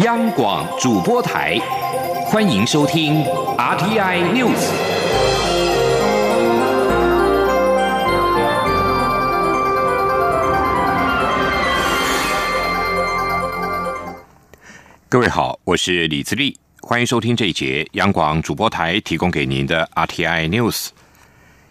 央广主播台，欢迎收听 RTI News。各位好，我是李自立，欢迎收听这一节央广主播台提供给您的 RTI News。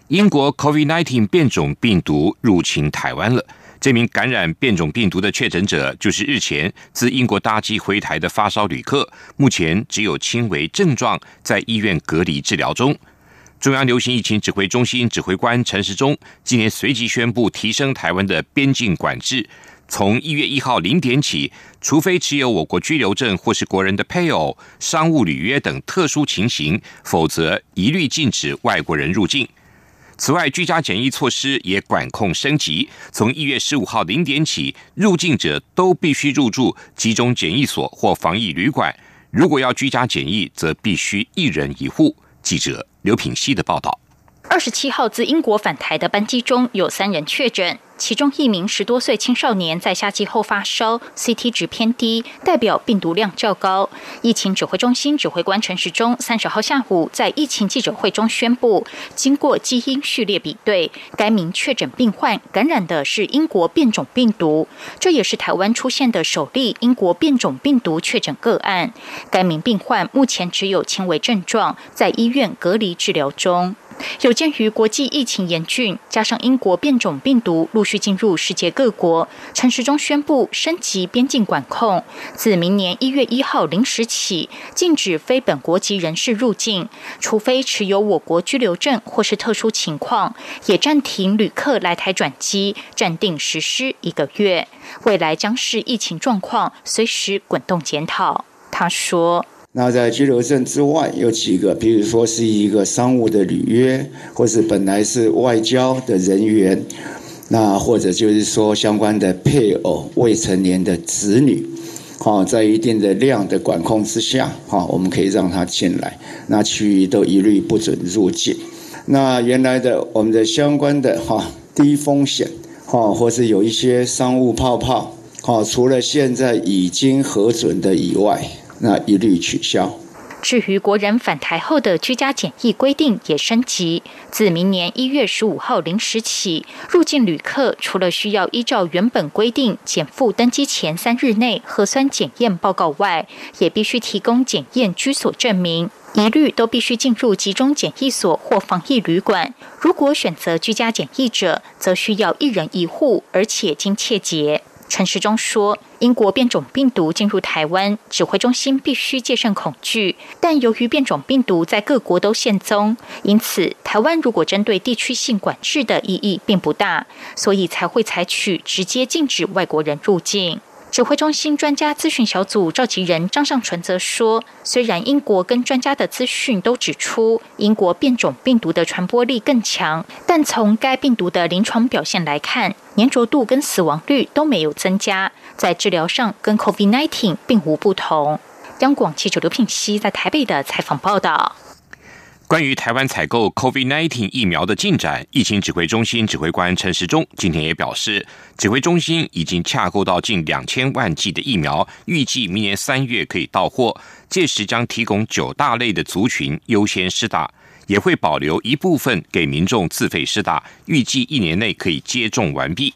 英国 COVID-19 变种病毒入侵台湾了。这名感染变种病毒的确诊者，就是日前自英国搭机回台的发烧旅客，目前只有轻微症状，在医院隔离治疗中。中央流行疫情指挥中心指挥官陈时中今年随即宣布，提升台湾的边境管制，从一月一号零点起，除非持有我国居留证或是国人的配偶、商务履约等特殊情形，否则一律禁止外国人入境。此外，居家检疫措施也管控升级。从一月十五号零点起，入境者都必须入住集中检疫所或防疫旅馆。如果要居家检疫，则必须一人一户。记者刘品希的报道。二十七号自英国返台的班机中有三人确诊。其中一名十多岁青少年在下机后发烧，CT 值偏低，代表病毒量较高。疫情指挥中心指挥官陈时中三十号下午在疫情记者会中宣布，经过基因序列比对，该名确诊病患感染的是英国变种病毒，这也是台湾出现的首例英国变种病毒确诊个案。该名病患目前只有轻微症状，在医院隔离治疗中。有鉴于国际疫情严峻，加上英国变种病毒陆续进入世界各国，陈时中宣布升级边境管控，自明年一月一号零时起，禁止非本国籍人士入境，除非持有我国居留证或是特殊情况，也暂停旅客来台转机，暂定实施一个月。未来将视疫情状况，随时滚动检讨。他说。那在居留证之外有几个，比如说是一个商务的履约，或是本来是外交的人员，那或者就是说相关的配偶、未成年的子女，好，在一定的量的管控之下，哈，我们可以让他进来，那其余都一律不准入境。那原来的我们的相关的哈低风险，哈，或是有一些商务泡泡，好，除了现在已经核准的以外。那一律取消。至于国人返台后的居家检疫规定也升级，自明年一月十五号零时起，入境旅客除了需要依照原本规定减负登机前三日内核酸检验报告外，也必须提供检验居所证明，一律都必须进入集中检疫所或防疫旅馆。如果选择居家检疫者，则需要一人一户，而且经切结。陈时中说：“英国变种病毒进入台湾，指挥中心必须戒慎恐惧。但由于变种病毒在各国都现踪，因此台湾如果针对地区性管制的意义并不大，所以才会采取直接禁止外国人入境。”指挥中心专家咨询小组召集人张尚纯则说：“虽然英国跟专家的资讯都指出英国变种病毒的传播力更强，但从该病毒的临床表现来看，粘着度跟死亡率都没有增加，在治疗上跟 COVID-19 并无不同。”央广记者刘品熙在台北的采访报道。关于台湾采购 COVID-19 疫苗的进展，疫情指挥中心指挥官陈时中今天也表示，指挥中心已经洽购到近两千万剂的疫苗，预计明年三月可以到货。届时将提供九大类的族群优先施打，也会保留一部分给民众自费施打，预计一年内可以接种完毕。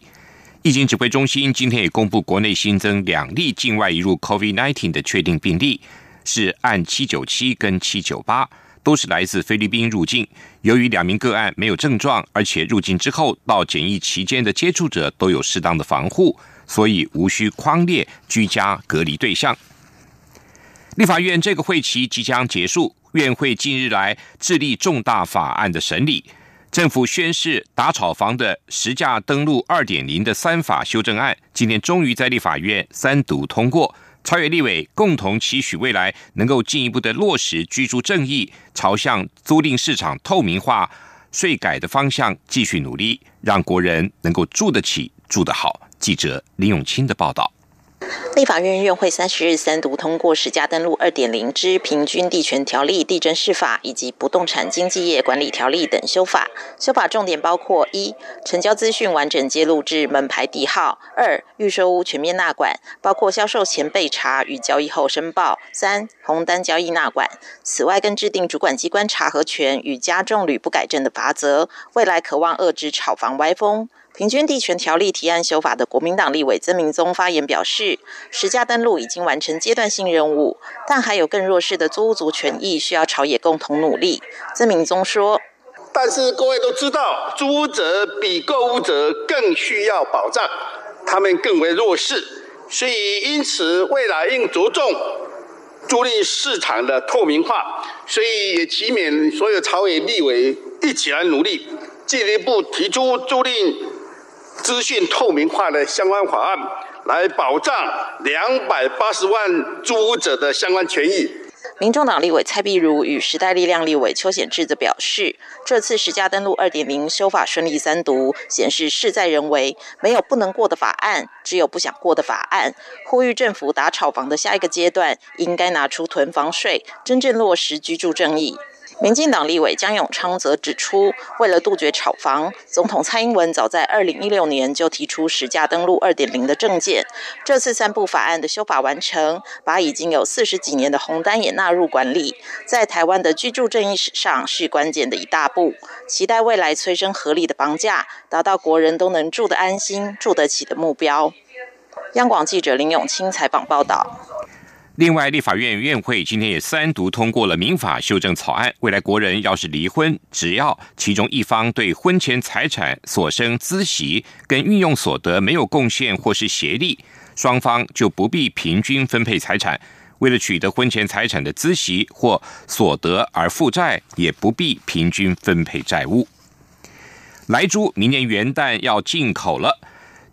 疫情指挥中心今天也公布，国内新增两例境外移入 COVID-19 的确定病例，是按七九七跟七九八。都是来自菲律宾入境。由于两名个案没有症状，而且入境之后到检疫期间的接触者都有适当的防护，所以无需框列居家隔离对象。立法院这个会期即将结束，院会近日来致力重大法案的审理。政府宣誓打炒房的实价登录二点零的三法修正案，今天终于在立法院三读通过。超越立委共同期许未来能够进一步的落实居住正义，朝向租赁市场透明化、税改的方向继续努力，让国人能够住得起、住得好。记者林永清的报道。立法院院会三十日三读通过《实价登录二点零之平均地权条例、地震释法以及不动产经纪业管理条例等修法。修法重点包括：一、成交资讯完整揭露至门牌地号；二、预售屋全面纳管，包括销售前备查与交易后申报；三、红单交易纳管。此外，更制定主管机关查核权与加重屡不改正的罚则。未来渴望遏制炒房歪风。平均地权条例提案修法的国民党立委曾明宗发言表示，实价登录已经完成阶段性任务，但还有更弱势的租屋族权益需要朝野共同努力。曾明宗说：“但是各位都知道，租屋者比购屋者更需要保障，他们更为弱势，所以因此未来应着重租赁市场的透明化，所以也期勉所有朝野立委一起来努力，进一步提出租赁。”资讯透明化的相关法案，来保障两百八十万租屋者的相关权益。民众党立委蔡碧如与时代力量立委邱显志则表示，这次实价登录二点零修法顺利三读，显示事在人为，没有不能过的法案，只有不想过的法案。呼吁政府打炒房的下一个阶段，应该拿出囤房税，真正落实居住正义。民进党立委江永昌则指出，为了杜绝炒房，总统蔡英文早在二零一六年就提出实价登录二点零的政见。这次三部法案的修法完成，把已经有四十几年的红单也纳入管理，在台湾的居住正义史上是关键的一大步。期待未来催生合理的房价，达到国人都能住得安心、住得起的目标。央广记者林永清采访报道。另外，立法院院会今天也三读通过了民法修正草案。未来国人要是离婚，只要其中一方对婚前财产所生孳息跟运用所得没有贡献或是协力，双方就不必平均分配财产。为了取得婚前财产的孳息或所得而负债，也不必平均分配债务。来猪明年元旦要进口了。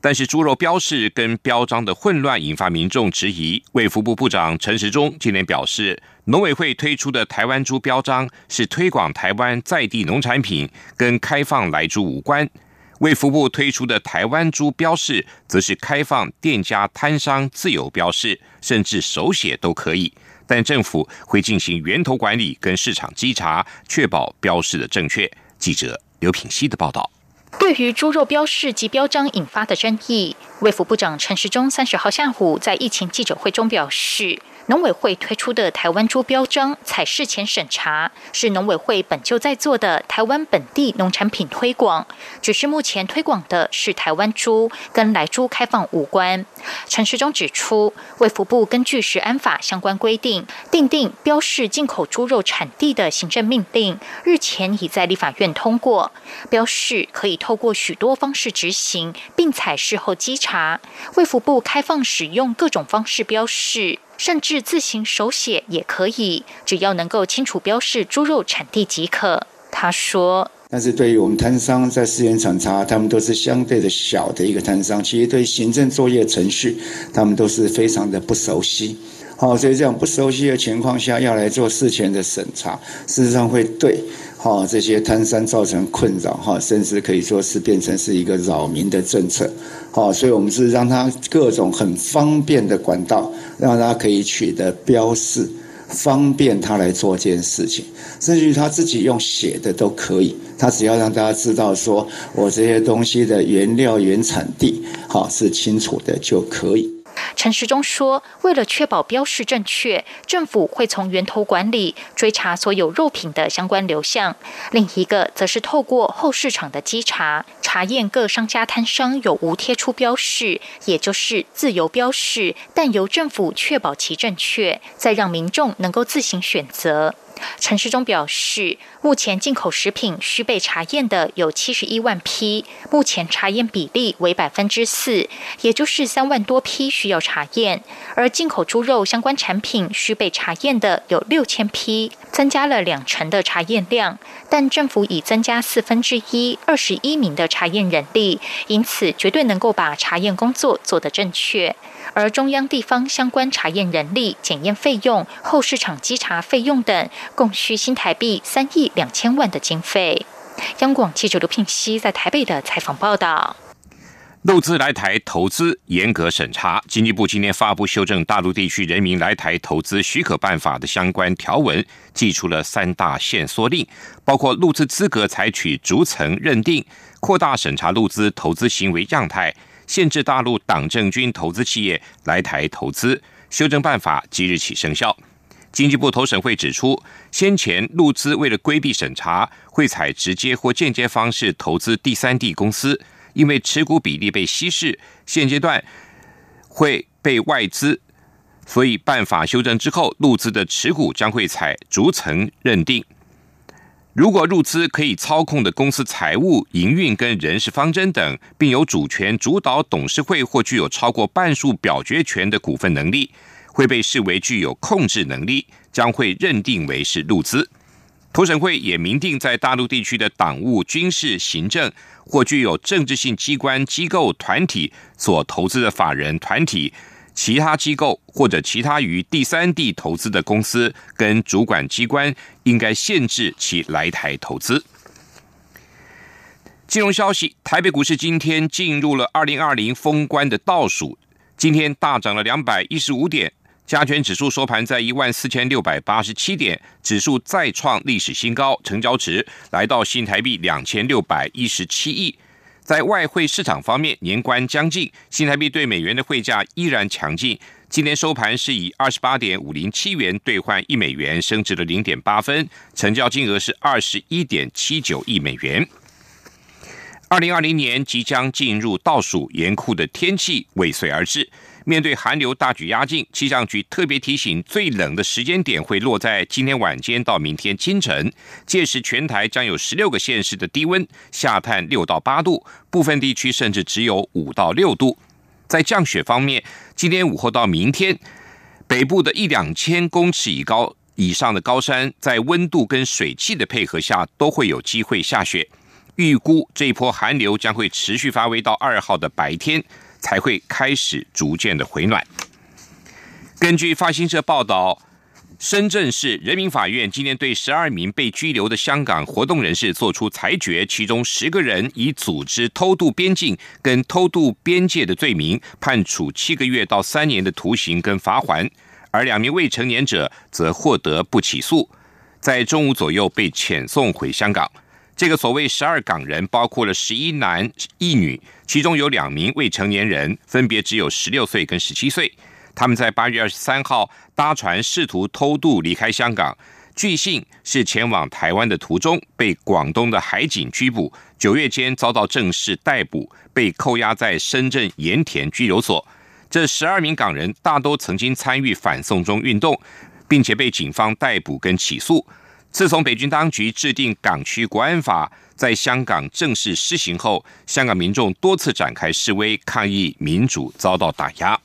但是猪肉标示跟标章的混乱引发民众质疑。卫福部部长陈时中今年表示，农委会推出的台湾猪标章是推广台湾在地农产品，跟开放来猪无关。卫福部推出的台湾猪标示，则是开放店家摊商自由标示，甚至手写都可以。但政府会进行源头管理跟市场稽查，确保标示的正确。记者刘品希的报道。对于猪肉标示及标章引发的争议，卫福部长陈时中三十号下午在疫情记者会中表示。农委会推出的台湾猪标章采事前审查，是农委会本就在做的台湾本地农产品推广，只是目前推广的是台湾猪，跟来猪开放无关。陈时中指出，卫福部根据食安法相关规定，订定标示进口猪肉产地的行政命令，日前已在立法院通过。标示可以透过许多方式执行，并采事后稽查。卫福部开放使用各种方式标示。甚至自行手写也可以，只要能够清楚标示猪肉产地即可。他说：“但是对于我们摊商在试验厂查，他们都是相对的小的一个摊商，其实对行政作业程序，他们都是非常的不熟悉。好，所以这样不熟悉的情况下，要来做事前的审查，事实上会对。”哈，这些摊商造成困扰哈，甚至可以说是变成是一个扰民的政策。好，所以我们是让他各种很方便的管道，让他可以取得标示，方便他来做这件事情。甚至于他自己用写的都可以，他只要让大家知道说我这些东西的原料原产地，好是清楚的就可以。陈时中说：“为了确保标示正确，政府会从源头管理追查所有肉品的相关流向。另一个则是透过后市场的稽查，查验各商家摊商有无贴出标示，也就是自由标示，但由政府确保其正确，再让民众能够自行选择。”陈世忠表示，目前进口食品需被查验的有七十一万批，目前查验比例为百分之四，也就是三万多批需要查验。而进口猪肉相关产品需被查验的有六千批，增加了两成的查验量，但政府已增加四分之一，二十一名的查验人力，因此绝对能够把查验工作做得正确。而中央地方相关查验人力、检验费用、后市场稽查费用等，共需新台币三亿两千万的经费。央广记者刘聘熙在台北的采访报道。陆资来台投资严格审查，经济部今天发布修正大陆地区人民来台投资许可办法的相关条文，寄出了三大限缩令，包括陆资资格采取逐层认定，扩大审查陆资投资行为样态，限制大陆党政军投资企业来台投资。修正办法即日起生效。经济部投审会指出，先前陆资为了规避审查，会采直接或间接方式投资第三地公司。因为持股比例被稀释，现阶段会被外资，所以办法修正之后，陆资的持股将会采逐层认定。如果入资可以操控的公司财务、营运跟人事方针等，并有主权主导董事会或具有超过半数表决权的股份能力，会被视为具有控制能力，将会认定为是入资。投审会也明定，在大陆地区的党务、军事、行政或具有政治性机关、机构、团体所投资的法人团体、其他机构或者其他于第三地投资的公司跟主管机关，应该限制其来台投资。金融消息：台北股市今天进入了二零二零封关的倒数，今天大涨了两百一十五点。加权指数收盘在一万四千六百八十七点，指数再创历史新高，成交值来到新台币两千六百一十七亿。在外汇市场方面，年关将近，新台币对美元的汇价依然强劲。今天收盘是以二十八点五零七元兑换一美元，升值了零点八分，成交金额是二十一点七九亿美元。二零二零年即将进入倒数，严酷的天气尾随而至。面对寒流大举压境，气象局特别提醒，最冷的时间点会落在今天晚间到明天清晨，届时全台将有十六个县市的低温下探六到八度，部分地区甚至只有五到六度。在降雪方面，今天午后到明天，北部的一两千公尺以高以上的高山，在温度跟水汽的配合下，都会有机会下雪。预估这一波寒流将会持续发威到二号的白天。才会开始逐渐的回暖。根据发新社报道，深圳市人民法院今天对十二名被拘留的香港活动人士作出裁决，其中十个人以组织偷渡边境跟偷渡边界的罪名，判处七个月到三年的徒刑跟罚还，而两名未成年者则获得不起诉，在中午左右被遣送回香港。这个所谓十二港人，包括了十一男一女，其中有两名未成年人，分别只有十六岁跟十七岁。他们在八月二十三号搭船试图偷渡离开香港，据信是前往台湾的途中被广东的海警拘捕。九月间遭到正式逮捕，被扣押在深圳盐田拘留所。这十二名港人大都曾经参与反送中运动，并且被警方逮捕跟起诉。自从北京当局制定港区国安法在香港正式施行后，香港民众多次展开示威抗议，民主遭到打压。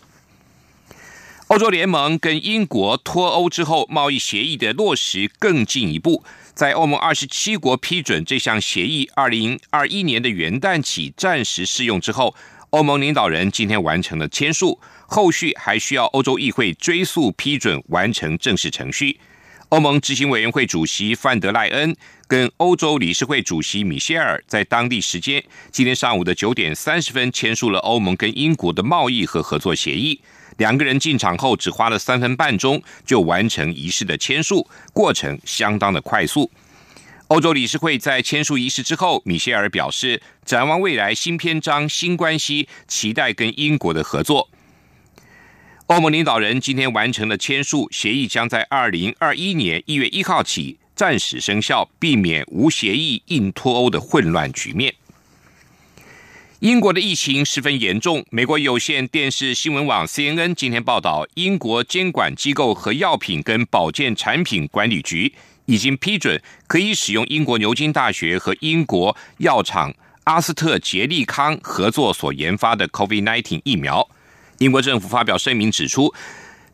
欧洲联盟跟英国脱欧之后，贸易协议的落实更进一步，在欧盟二十七国批准这项协议二零二一年的元旦起暂时适用之后，欧盟领导人今天完成了签署，后续还需要欧洲议会追溯批准完成正式程序。欧盟执行委员会主席范德赖恩跟欧洲理事会主席米歇尔在当地时间今天上午的九点三十分签署了欧盟跟英国的贸易和合作协议。两个人进场后只花了三分半钟就完成仪式的签署，过程相当的快速。欧洲理事会在签署仪式之后，米歇尔表示，展望未来新篇章、新关系，期待跟英国的合作。欧盟领导人今天完成了签署协议，将在二零二一年一月一号起暂时生效，避免无协议硬脱欧的混乱局面。英国的疫情十分严重，美国有线电视新闻网 CNN 今天报道，英国监管机构和药品跟保健产品管理局已经批准可以使用英国牛津大学和英国药厂阿斯特捷利康合作所研发的 COVID-19 疫苗。英国政府发表声明指出，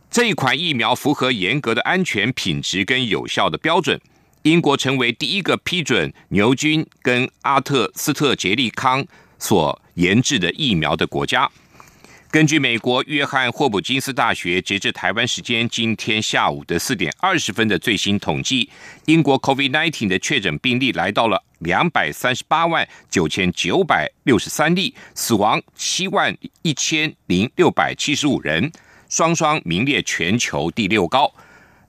这一款疫苗符合严格的安全品质跟有效的标准。英国成为第一个批准牛津跟阿特斯特杰利康所研制的疫苗的国家。根据美国约翰霍普金斯大学截至台湾时间今天下午的四点二十分的最新统计，英国 COVID-19 的确诊病例来到了两百三十八万九千九百六十三例，死亡七万一千零六百七十五人，双双名列全球第六高。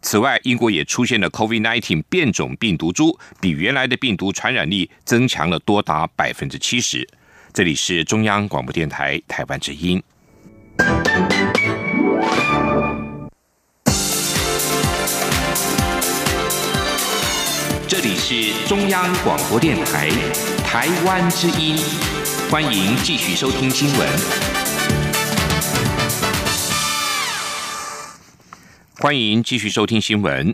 此外，英国也出现了 COVID-19 变种病毒株，比原来的病毒传染力增强了多达百分之七十。这里是中央广播电台台湾之音。是中央广播电台台湾之音，欢迎继续收听新闻。欢迎继续收听新闻。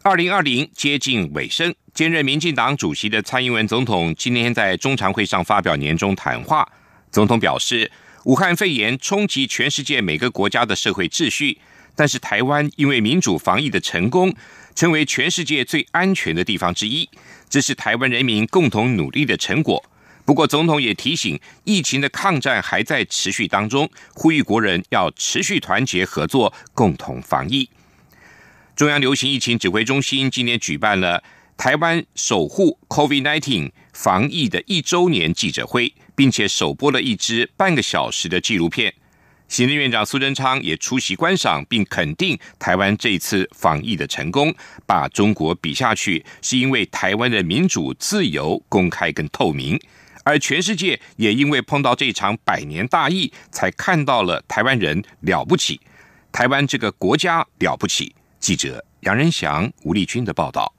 二零二零接近尾声。兼任民进党主席的蔡英文总统今天在中常会上发表年终谈话。总统表示，武汉肺炎冲击全世界每个国家的社会秩序，但是台湾因为民主防疫的成功，成为全世界最安全的地方之一，这是台湾人民共同努力的成果。不过，总统也提醒，疫情的抗战还在持续当中，呼吁国人要持续团结合作，共同防疫。中央流行疫情指挥中心今年举办了。台湾守护 COVID-19 防疫的一周年记者会，并且首播了一支半个小时的纪录片。行政院长苏贞昌也出席观赏，并肯定台湾这次防疫的成功，把中国比下去，是因为台湾的民主、自由、公开跟透明，而全世界也因为碰到这场百年大疫，才看到了台湾人了不起，台湾这个国家了不起。记者杨仁祥、吴立军的报道。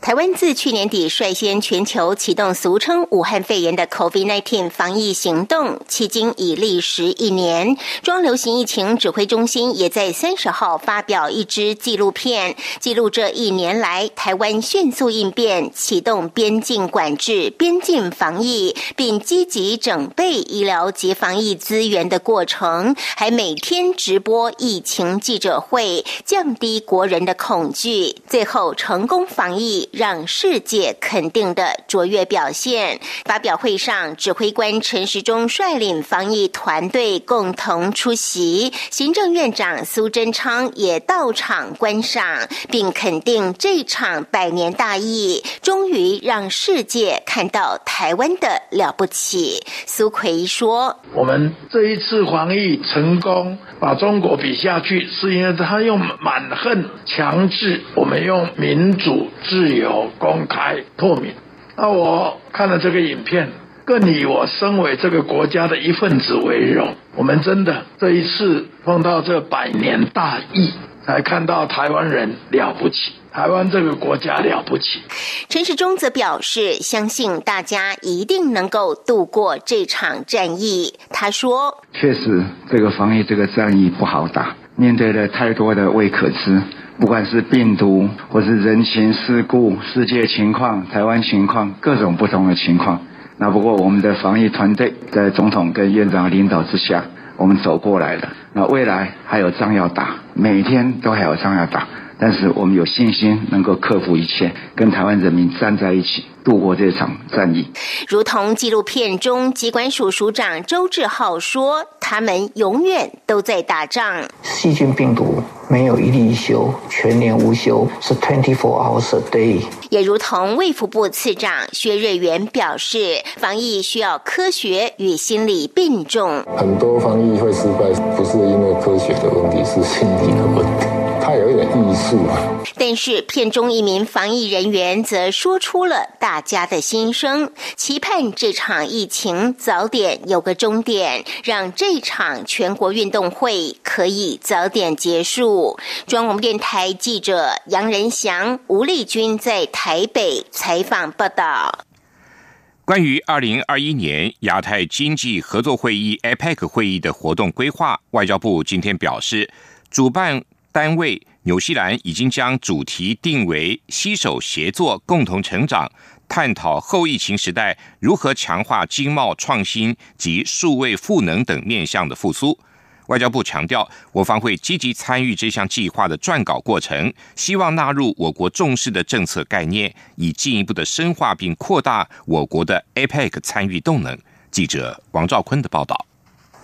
台湾自去年底率先全球启动俗称武汉肺炎的 COVID-19 防疫行动，迄今已历时一年。中流行疫情指挥中心也在三十号发表一支纪录片，记录这一年来台湾迅速应变、启动边境管制、边境防疫，并积极整备医疗及防疫资源的过程，还每天直播疫情记者会，降低国人的恐惧，最后成功防疫。让世界肯定的卓越表现。发表会上，指挥官陈时中率领防疫团队共同出席，行政院长苏贞昌也到场观赏，并肯定这场百年大疫终于让世界看到台湾的了不起。苏奎说：“我们这一次防疫成功，把中国比下去，是因为他用蛮横强制，我们用民主。”自由、公开、透明。那我看了这个影片，更以我身为这个国家的一份子为荣。我们真的这一次碰到这百年大疫，才看到台湾人了不起，台湾这个国家了不起。陈时中则表示，相信大家一定能够度过这场战役。他说：“确实，这个防疫这个战役不好打，面对了太多的未可知。”不管是病毒，或是人情世故、世界情况、台湾情况，各种不同的情况。那不过我们的防疫团队在总统跟院长领导之下，我们走过来了。那未来还有仗要打，每天都还有仗要打。但是我们有信心能够克服一切，跟台湾人民站在一起，度过这场战役。如同纪录片中机关署署长周志浩说：“他们永远都在打仗。细菌病毒没有一例一休，全年无休，是 twenty four hours a day。”也如同卫福部次长薛瑞元表示：“防疫需要科学与心理并重。很多防疫会失败，不是因为科学的问题，是心理的问题。”但是片中一名防疫人员则说出了大家的心声，期盼这场疫情早点有个终点，让这场全国运动会可以早点结束。中央电台记者杨仁祥、吴丽君在台北采访报道。关于二零二一年亚太经济合作会议 （APEC） 会议的活动规划，外交部今天表示，主办。单位纽西兰已经将主题定为“携手协作，共同成长”，探讨后疫情时代如何强化经贸创新及数位赋能等面向的复苏。外交部强调，我方会积极参与这项计划的撰稿过程，希望纳入我国重视的政策概念，以进一步的深化并扩大我国的 APEC 参与动能。记者王兆坤的报道。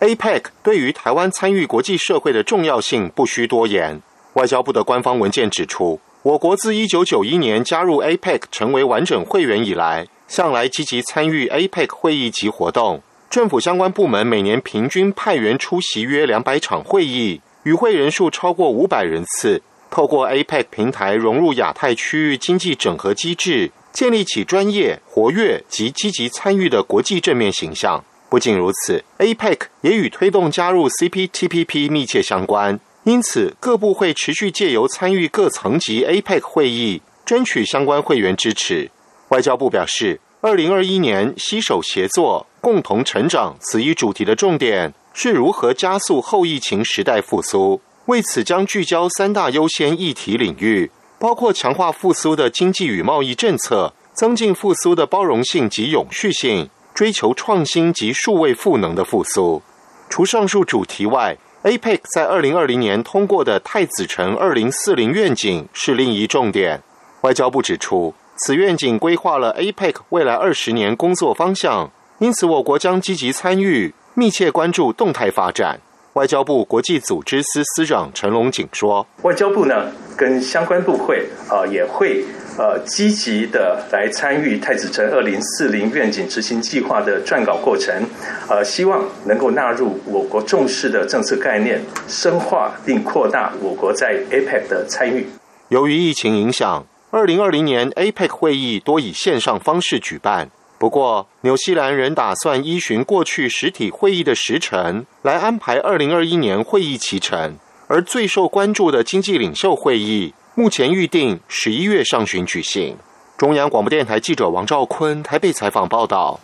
APEC 对于台湾参与国际社会的重要性不需多言。外交部的官方文件指出，我国自1991年加入 APEC 成为完整会员以来，向来积极参与 APEC 会议及活动。政府相关部门每年平均派员出席约两百场会议，与会人数超过五百人次。透过 APEC 平台融入亚太区域经济整合机制，建立起专业、活跃及积极参与的国际正面形象。不仅如此，APEC 也与推动加入 CPTPP 密切相关。因此，各部会持续借由参与各层级 APEC 会议，争取相关会员支持。外交部表示。二零二一年携手协作、共同成长此一主题的重点是如何加速后疫情时代复苏。为此，将聚焦三大优先议题领域，包括强化复苏的经济与贸易政策，增进复苏的包容性及永续性，追求创新及数位赋能的复苏。除上述主题外，APEC 在二零二零年通过的太子城二零四零愿景是另一重点。外交部指出。此愿景规划了 APEC 未来二十年工作方向，因此我国将积极参与，密切关注动态发展。外交部国际组织司司长陈龙景说：“外交部呢，跟相关部会啊，也会呃积极的来参与太子城二零四零愿景执行计划的撰稿过程，呃，希望能够纳入我国重视的政策概念，深化并扩大我国在 APEC 的参与。由于疫情影响。”二零二零年 APEC 会议多以线上方式举办，不过纽西兰仍打算依循过去实体会议的时程来安排二零二一年会议启程。而最受关注的经济领袖会议，目前预定十一月上旬举行。中央广播电台记者王兆坤台北采访报道。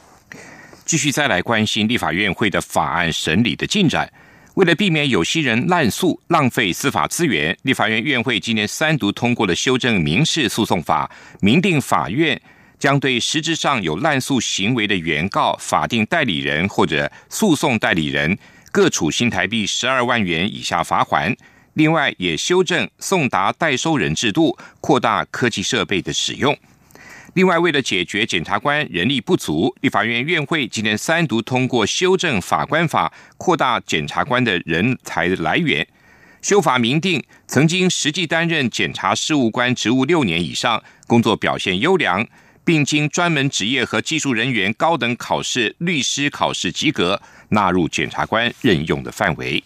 继续再来关心立法院会的法案审理的进展。为了避免有些人滥诉、浪费司法资源，立法院院会今年三读通过了修正民事诉讼法，明定法院将对实质上有滥诉行为的原告、法定代理人或者诉讼代理人，各处新台币十二万元以下罚款。另外，也修正送达代收人制度，扩大科技设备的使用。另外，为了解决检察官人力不足，立法院院会今天三读通过修正法官法，扩大检察官的人才来源。修法明定，曾经实际担任检察事务官职务六年以上，工作表现优良，并经专门职业和技术人员高等考试律师考试及格，纳入检察官任用的范围。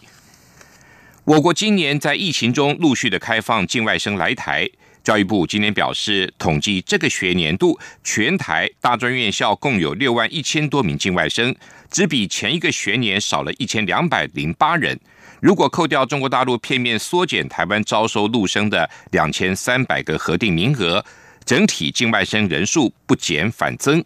我国今年在疫情中陆续的开放境外生来台。教育部今年表示，统计这个学年度全台大专院校共有六万一千多名境外生，只比前一个学年少了一千两百零八人。如果扣掉中国大陆片面缩减台湾招收陆生的两千三百个核定名额，整体境外生人数不减反增。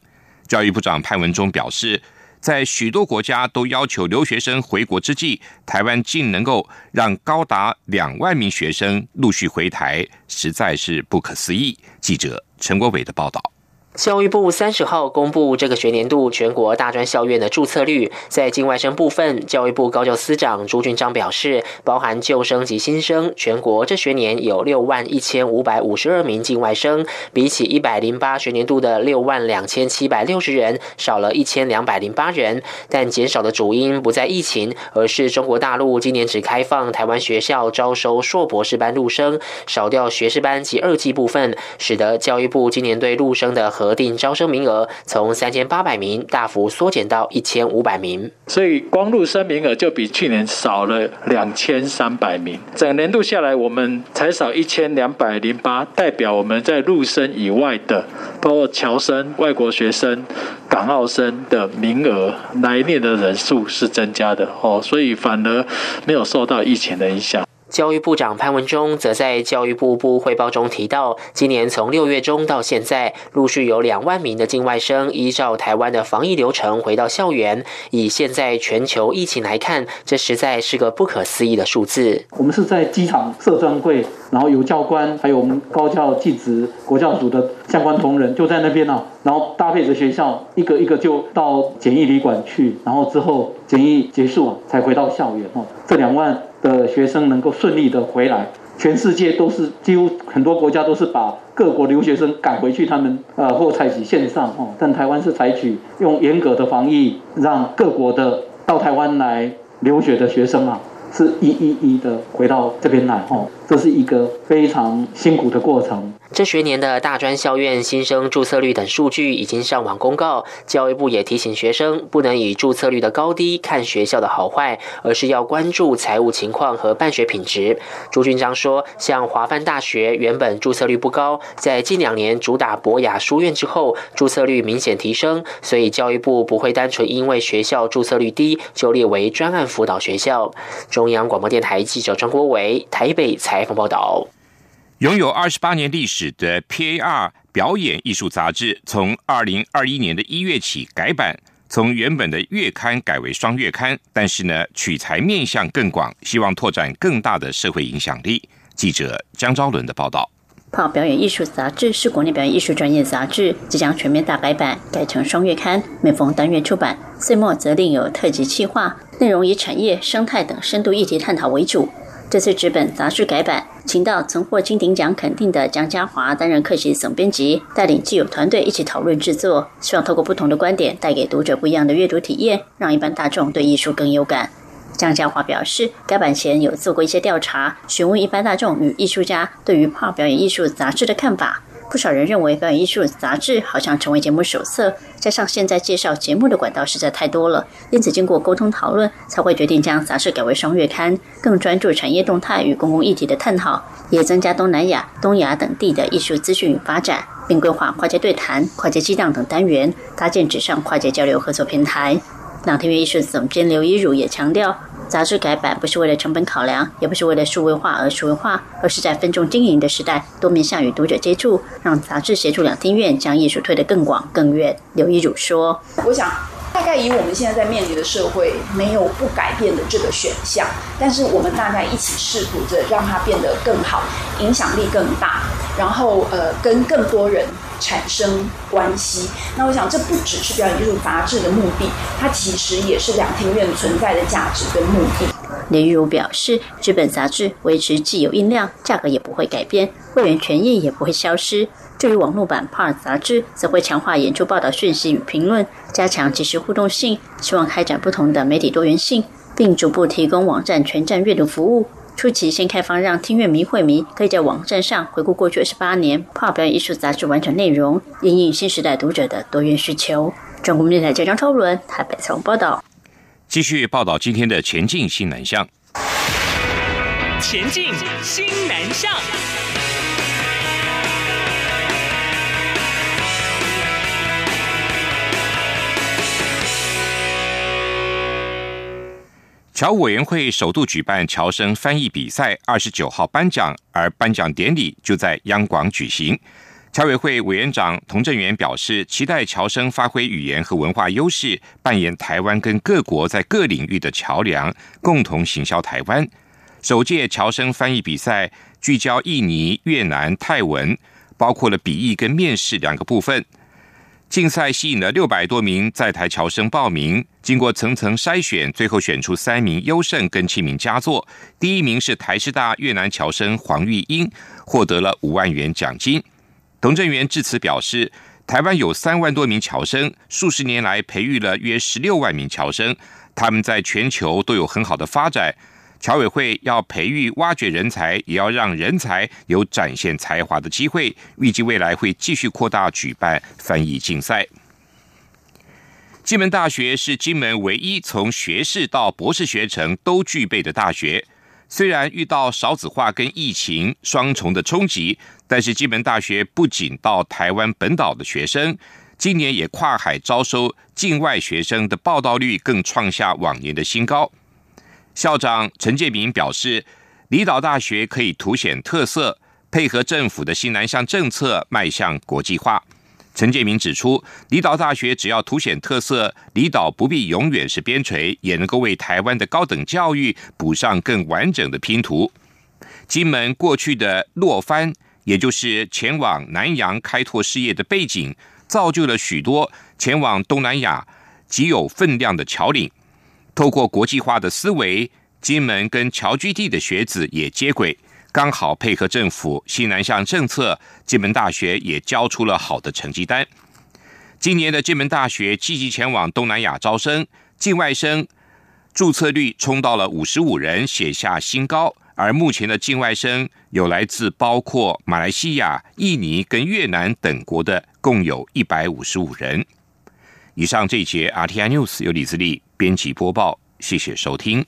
教育部长潘文忠表示。在许多国家都要求留学生回国之际，台湾竟能够让高达两万名学生陆续回台，实在是不可思议。记者陈国伟的报道。教育部三十号公布这个学年度全国大专校院的注册率，在境外生部分，教育部高教司长朱俊章表示，包含旧生及新生，全国这学年有六万一千五百五十二名境外生，比起一百零八学年度的六万两千七百六十人，少了一千两百零八人。但减少的主因不在疫情，而是中国大陆今年只开放台湾学校招收硕博士班陆生，少掉学士班及二技部分，使得教育部今年对陆生的。核定招生名额从三千八百名大幅缩减到一千五百名，所以光入生名额就比去年少了两千三百名。整年度下来，我们才少一千两百零八，代表我们在入生以外的，包括侨生、外国学生、港澳生的名额来念的人数是增加的哦，所以反而没有受到疫情的影响。教育部长潘文忠则在教育部部汇报中提到，今年从六月中到现在，陆续有两万名的境外生依照台湾的防疫流程回到校园。以现在全球疫情来看，这实在是个不可思议的数字。我们是在机场设专柜，然后有教官，还有我们高教技职国教组的相关同仁就在那边呢，然后搭配着学校，一个一个就到检疫旅馆去，然后之后检疫结束才回到校园哦。这两万。的学生能够顺利的回来，全世界都是几乎很多国家都是把各国留学生赶回去，他们呃或采取线上哦，但台湾是采取用严格的防疫，让各国的到台湾来留学的学生啊，是一一一的回到这边来哦。这是一个非常辛苦的过程。这学年的大专校院新生注册率等数据已经上网公告，教育部也提醒学生不能以注册率的高低看学校的好坏，而是要关注财务情况和办学品质。朱军章说，像华范大学原本注册率不高，在近两年主打博雅书院之后，注册率明显提升，所以教育部不会单纯因为学校注册率低就列为专案辅导学校。中央广播电台记者张国伟台北采访报道。拥有二十八年历史的 PAR 表演艺术杂志，从二零二一年的一月起改版，从原本的月刊改为双月刊。但是呢，取材面向更广，希望拓展更大的社会影响力。记者江昭伦的报道。泡表演艺术杂志是国内表演艺术专业杂志，即将全面大改版，改成双月刊，每逢单月出版。岁末则另有特辑企划，内容以产业、生态等深度议题探讨为主。这次纸本杂志改版，请到曾获金鼎奖肯定的蒋家华担任客席总编辑，带领既有团队一起讨论制作，希望透过不同的观点，带给读者不一样的阅读体验，让一般大众对艺术更有感。江家华表示，改版前有做过一些调查，询问一般大众与艺术家对于《泡表演艺术杂志》的看法。不少人认为表演艺术杂志好像成为节目手册，加上现在介绍节目的管道实在太多了，因此经过沟通讨论，才会决定将杂志改为双月刊，更专注产业动态与公共议题的探讨，也增加东南亚、东亚等地的艺术资讯与发展，并规划跨界对谈、跨界激荡等单元，搭建纸上跨界交流合作平台。朗天园艺术总监刘一儒也强调。杂志改版不是为了成本考量，也不是为了数位化而数位化，而是在分众经营的时代，多面向与读者接触，让杂志协助两厅院将艺术推得更广更远。刘一儒说：“我想，大概以我们现在在面临的社会，没有不改变的这个选项，但是我们大家一起试图着让它变得更好，影响力更大，然后呃，跟更多人。”产生关系，那我想这不只是表演艺术杂志的目的，它其实也是两厅院存在的价值跟目的。林玉如表示，这本杂志维持既有印量，价格也不会改变，会员权益也不会消失。至于网络版《Par》杂志，则会强化演出报道讯息与评论，加强即时互动性，希望开展不同的媒体多元性，并逐步提供网站全站阅读服务。初期先开放让听乐迷会迷可以在网站上回顾过去二十八年泡表演艺术杂志完整内容，应应新时代读者的多元需求。中国电台记者张超伦台北采访报道。继续报道今天的前进新南向。前进新南向。侨委员会首度举办侨生翻译比赛，二十九号颁奖，而颁奖典礼就在央广举行。侨委会委员长童振源表示，期待侨生发挥语言和文化优势，扮演台湾跟各国在各领域的桥梁，共同行销台湾。首届侨生翻译比赛聚焦印尼、越南、泰文，包括了笔译跟面试两个部分。竞赛吸引了六百多名在台侨生报名，经过层层筛选，最后选出三名优胜跟七名佳作。第一名是台师大越南侨生黄玉英，获得了五万元奖金。董振元致辞表示，台湾有三万多名侨生，数十年来培育了约十六万名侨生，他们在全球都有很好的发展。侨委会要培育、挖掘人才，也要让人才有展现才华的机会。预计未来会继续扩大举办翻译竞赛。金门大学是金门唯一从学士到博士学程都具备的大学。虽然遇到少子化跟疫情双重的冲击，但是金门大学不仅到台湾本岛的学生，今年也跨海招收境外学生的报道率更创下往年的新高。校长陈建明表示，离岛大学可以凸显特色，配合政府的新南向政策，迈向国际化。陈建明指出，离岛大学只要凸显特色，离岛不必永远是边陲，也能够为台湾的高等教育补上更完整的拼图。金门过去的落帆，也就是前往南洋开拓事业的背景，造就了许多前往东南亚极有分量的侨领。透过国际化的思维，金门跟侨居地的学子也接轨，刚好配合政府西南向政策，金门大学也交出了好的成绩单。今年的金门大学积极前往东南亚招生，境外生注册率冲到了五十五人，写下新高。而目前的境外生有来自包括马来西亚、印尼跟越南等国的，共有一百五十五人。以上这一节 RTI News 由李自力编辑播报，谢谢收听。